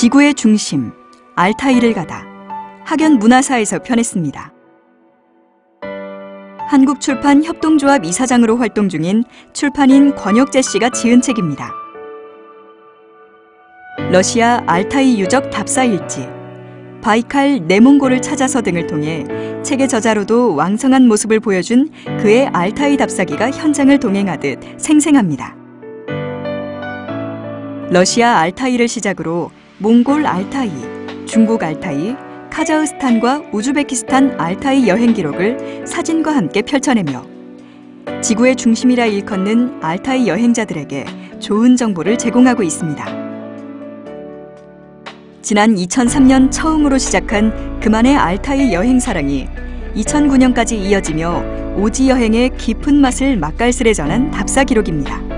지구의 중심 알타이를 가다 학연 문화사에서 편했습니다. 한국출판 협동조합 이사장으로 활동 중인 출판인 권혁재 씨가 지은 책입니다. 러시아 알타이 유적 답사 일지, 바이칼 내몽고를 찾아서 등을 통해 책의 저자로도 왕성한 모습을 보여준 그의 알타이 답사기가 현장을 동행하듯 생생합니다. 러시아 알타이를 시작으로 몽골 알타이, 중국 알타이, 카자흐스탄과 우즈베키스탄 알타이 여행 기록을 사진과 함께 펼쳐내며 지구의 중심이라 일컫는 알타이 여행자들에게 좋은 정보를 제공하고 있습니다. 지난 2003년 처음으로 시작한 그만의 알타이 여행 사랑이 2009년까지 이어지며 오지 여행의 깊은 맛을 맛깔스레 전한 답사 기록입니다.